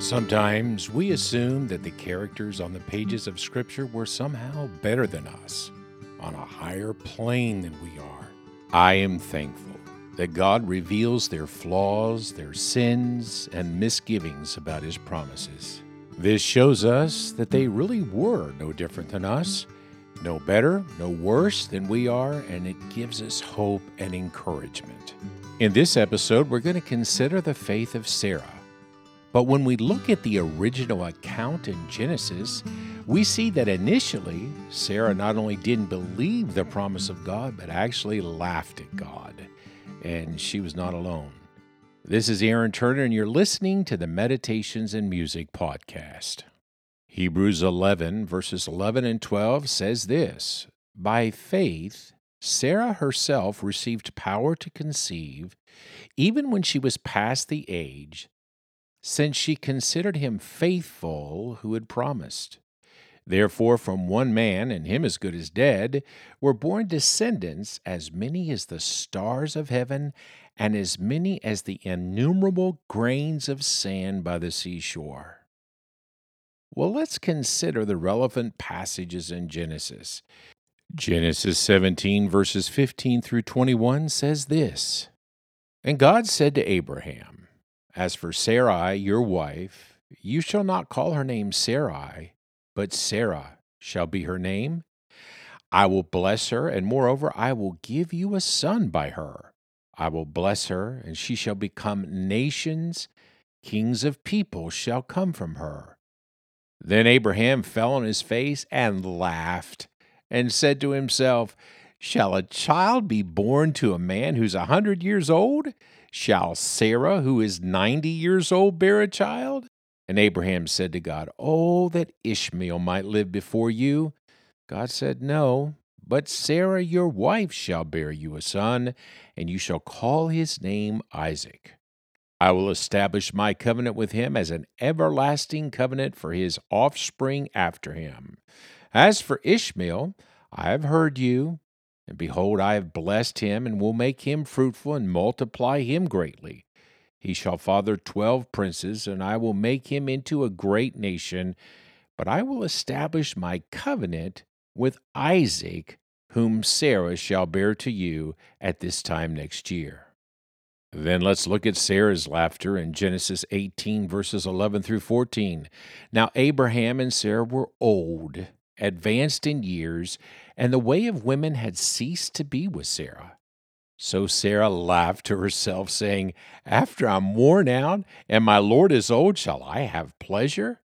Sometimes we assume that the characters on the pages of Scripture were somehow better than us, on a higher plane than we are. I am thankful that God reveals their flaws, their sins, and misgivings about His promises. This shows us that they really were no different than us, no better, no worse than we are, and it gives us hope and encouragement. In this episode, we're going to consider the faith of Sarah. But when we look at the original account in Genesis, we see that initially Sarah not only didn't believe the promise of God, but actually laughed at God. And she was not alone. This is Aaron Turner, and you're listening to the Meditations and Music Podcast. Hebrews 11, verses 11 and 12 says this By faith, Sarah herself received power to conceive, even when she was past the age since she considered him faithful who had promised. Therefore, from one man, and him as good as dead, were born descendants as many as the stars of heaven, and as many as the innumerable grains of sand by the seashore. Well, let's consider the relevant passages in Genesis. Genesis 17, verses 15 through 21 says this And God said to Abraham, as for Sarai, your wife, you shall not call her name Sarai, but Sarah shall be her name. I will bless her, and moreover, I will give you a son by her. I will bless her, and she shall become nations. Kings of people shall come from her. Then Abraham fell on his face and laughed, and said to himself, Shall a child be born to a man who's a hundred years old? Shall Sarah, who is ninety years old, bear a child? And Abraham said to God, Oh, that Ishmael might live before you. God said, No, but Sarah your wife shall bear you a son, and you shall call his name Isaac. I will establish my covenant with him as an everlasting covenant for his offspring after him. As for Ishmael, I have heard you. And behold, I have blessed him, and will make him fruitful, and multiply him greatly. He shall father twelve princes, and I will make him into a great nation. But I will establish my covenant with Isaac, whom Sarah shall bear to you at this time next year. Then let's look at Sarah's laughter in Genesis 18, verses 11 through 14. Now Abraham and Sarah were old advanced in years, and the way of women had ceased to be with Sarah. So Sarah laughed to herself, saying, After I'm worn out and my Lord is old, shall I have pleasure?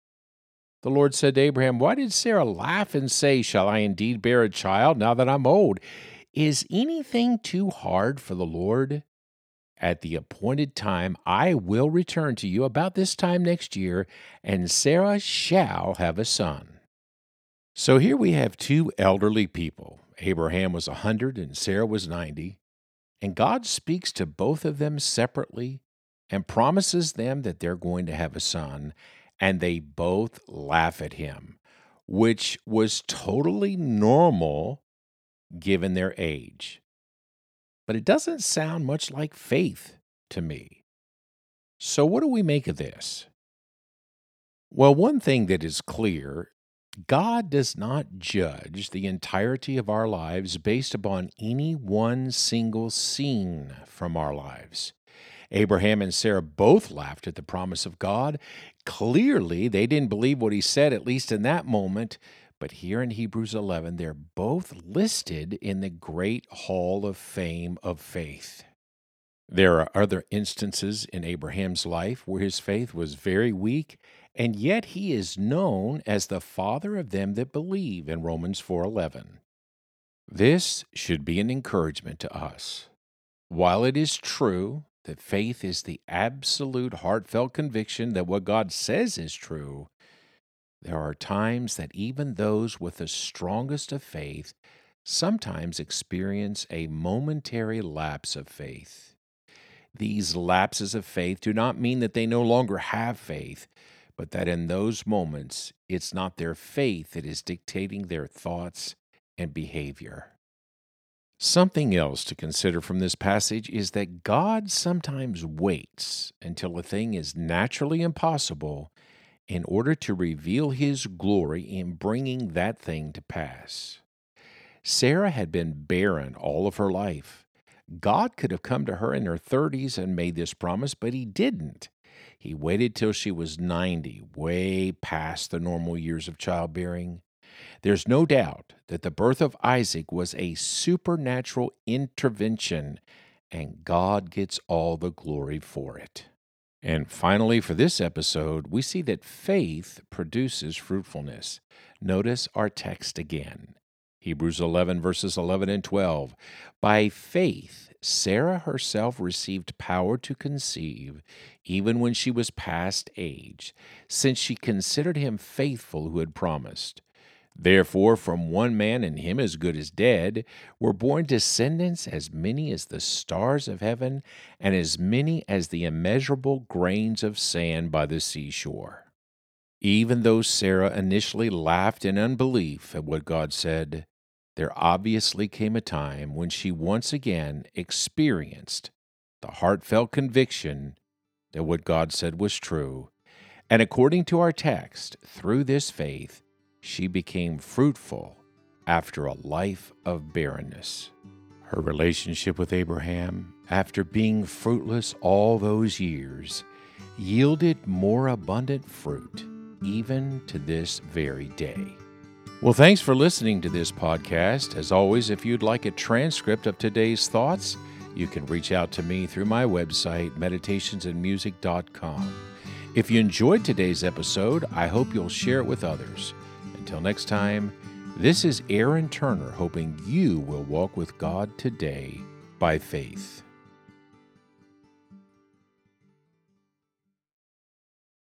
The Lord said to Abraham, Why did Sarah laugh and say, Shall I indeed bear a child now that I'm old? Is anything too hard for the Lord? At the appointed time, I will return to you about this time next year, and Sarah shall have a son. So here we have two elderly people. Abraham was a 100 and Sarah was 90. And God speaks to both of them separately and promises them that they're going to have a son. And they both laugh at him, which was totally normal given their age. But it doesn't sound much like faith to me. So, what do we make of this? Well, one thing that is clear God does not judge the entirety of our lives based upon any one single scene from our lives. Abraham and Sarah both laughed at the promise of God. Clearly, they didn't believe what he said, at least in that moment. But here in Hebrews 11, they're both listed in the great hall of fame of faith. There are other instances in Abraham's life where his faith was very weak and yet he is known as the father of them that believe in Romans 4:11. This should be an encouragement to us. While it is true that faith is the absolute heartfelt conviction that what God says is true, there are times that even those with the strongest of faith sometimes experience a momentary lapse of faith. These lapses of faith do not mean that they no longer have faith, but that in those moments, it's not their faith that is dictating their thoughts and behavior. Something else to consider from this passage is that God sometimes waits until a thing is naturally impossible in order to reveal his glory in bringing that thing to pass. Sarah had been barren all of her life. God could have come to her in her 30s and made this promise, but he didn't. He waited till she was 90, way past the normal years of childbearing. There's no doubt that the birth of Isaac was a supernatural intervention, and God gets all the glory for it. And finally, for this episode, we see that faith produces fruitfulness. Notice our text again. Hebrews 11, verses 11 and 12. By faith, Sarah herself received power to conceive, even when she was past age, since she considered him faithful who had promised. Therefore, from one man, and him as good as dead, were born descendants as many as the stars of heaven, and as many as the immeasurable grains of sand by the seashore. Even though Sarah initially laughed in unbelief at what God said, there obviously came a time when she once again experienced the heartfelt conviction that what God said was true. And according to our text, through this faith, she became fruitful after a life of barrenness. Her relationship with Abraham, after being fruitless all those years, yielded more abundant fruit even to this very day. Well, thanks for listening to this podcast. As always, if you'd like a transcript of today's thoughts, you can reach out to me through my website, meditationsandmusic.com. If you enjoyed today's episode, I hope you'll share it with others. Until next time, this is Aaron Turner hoping you will walk with God today by faith.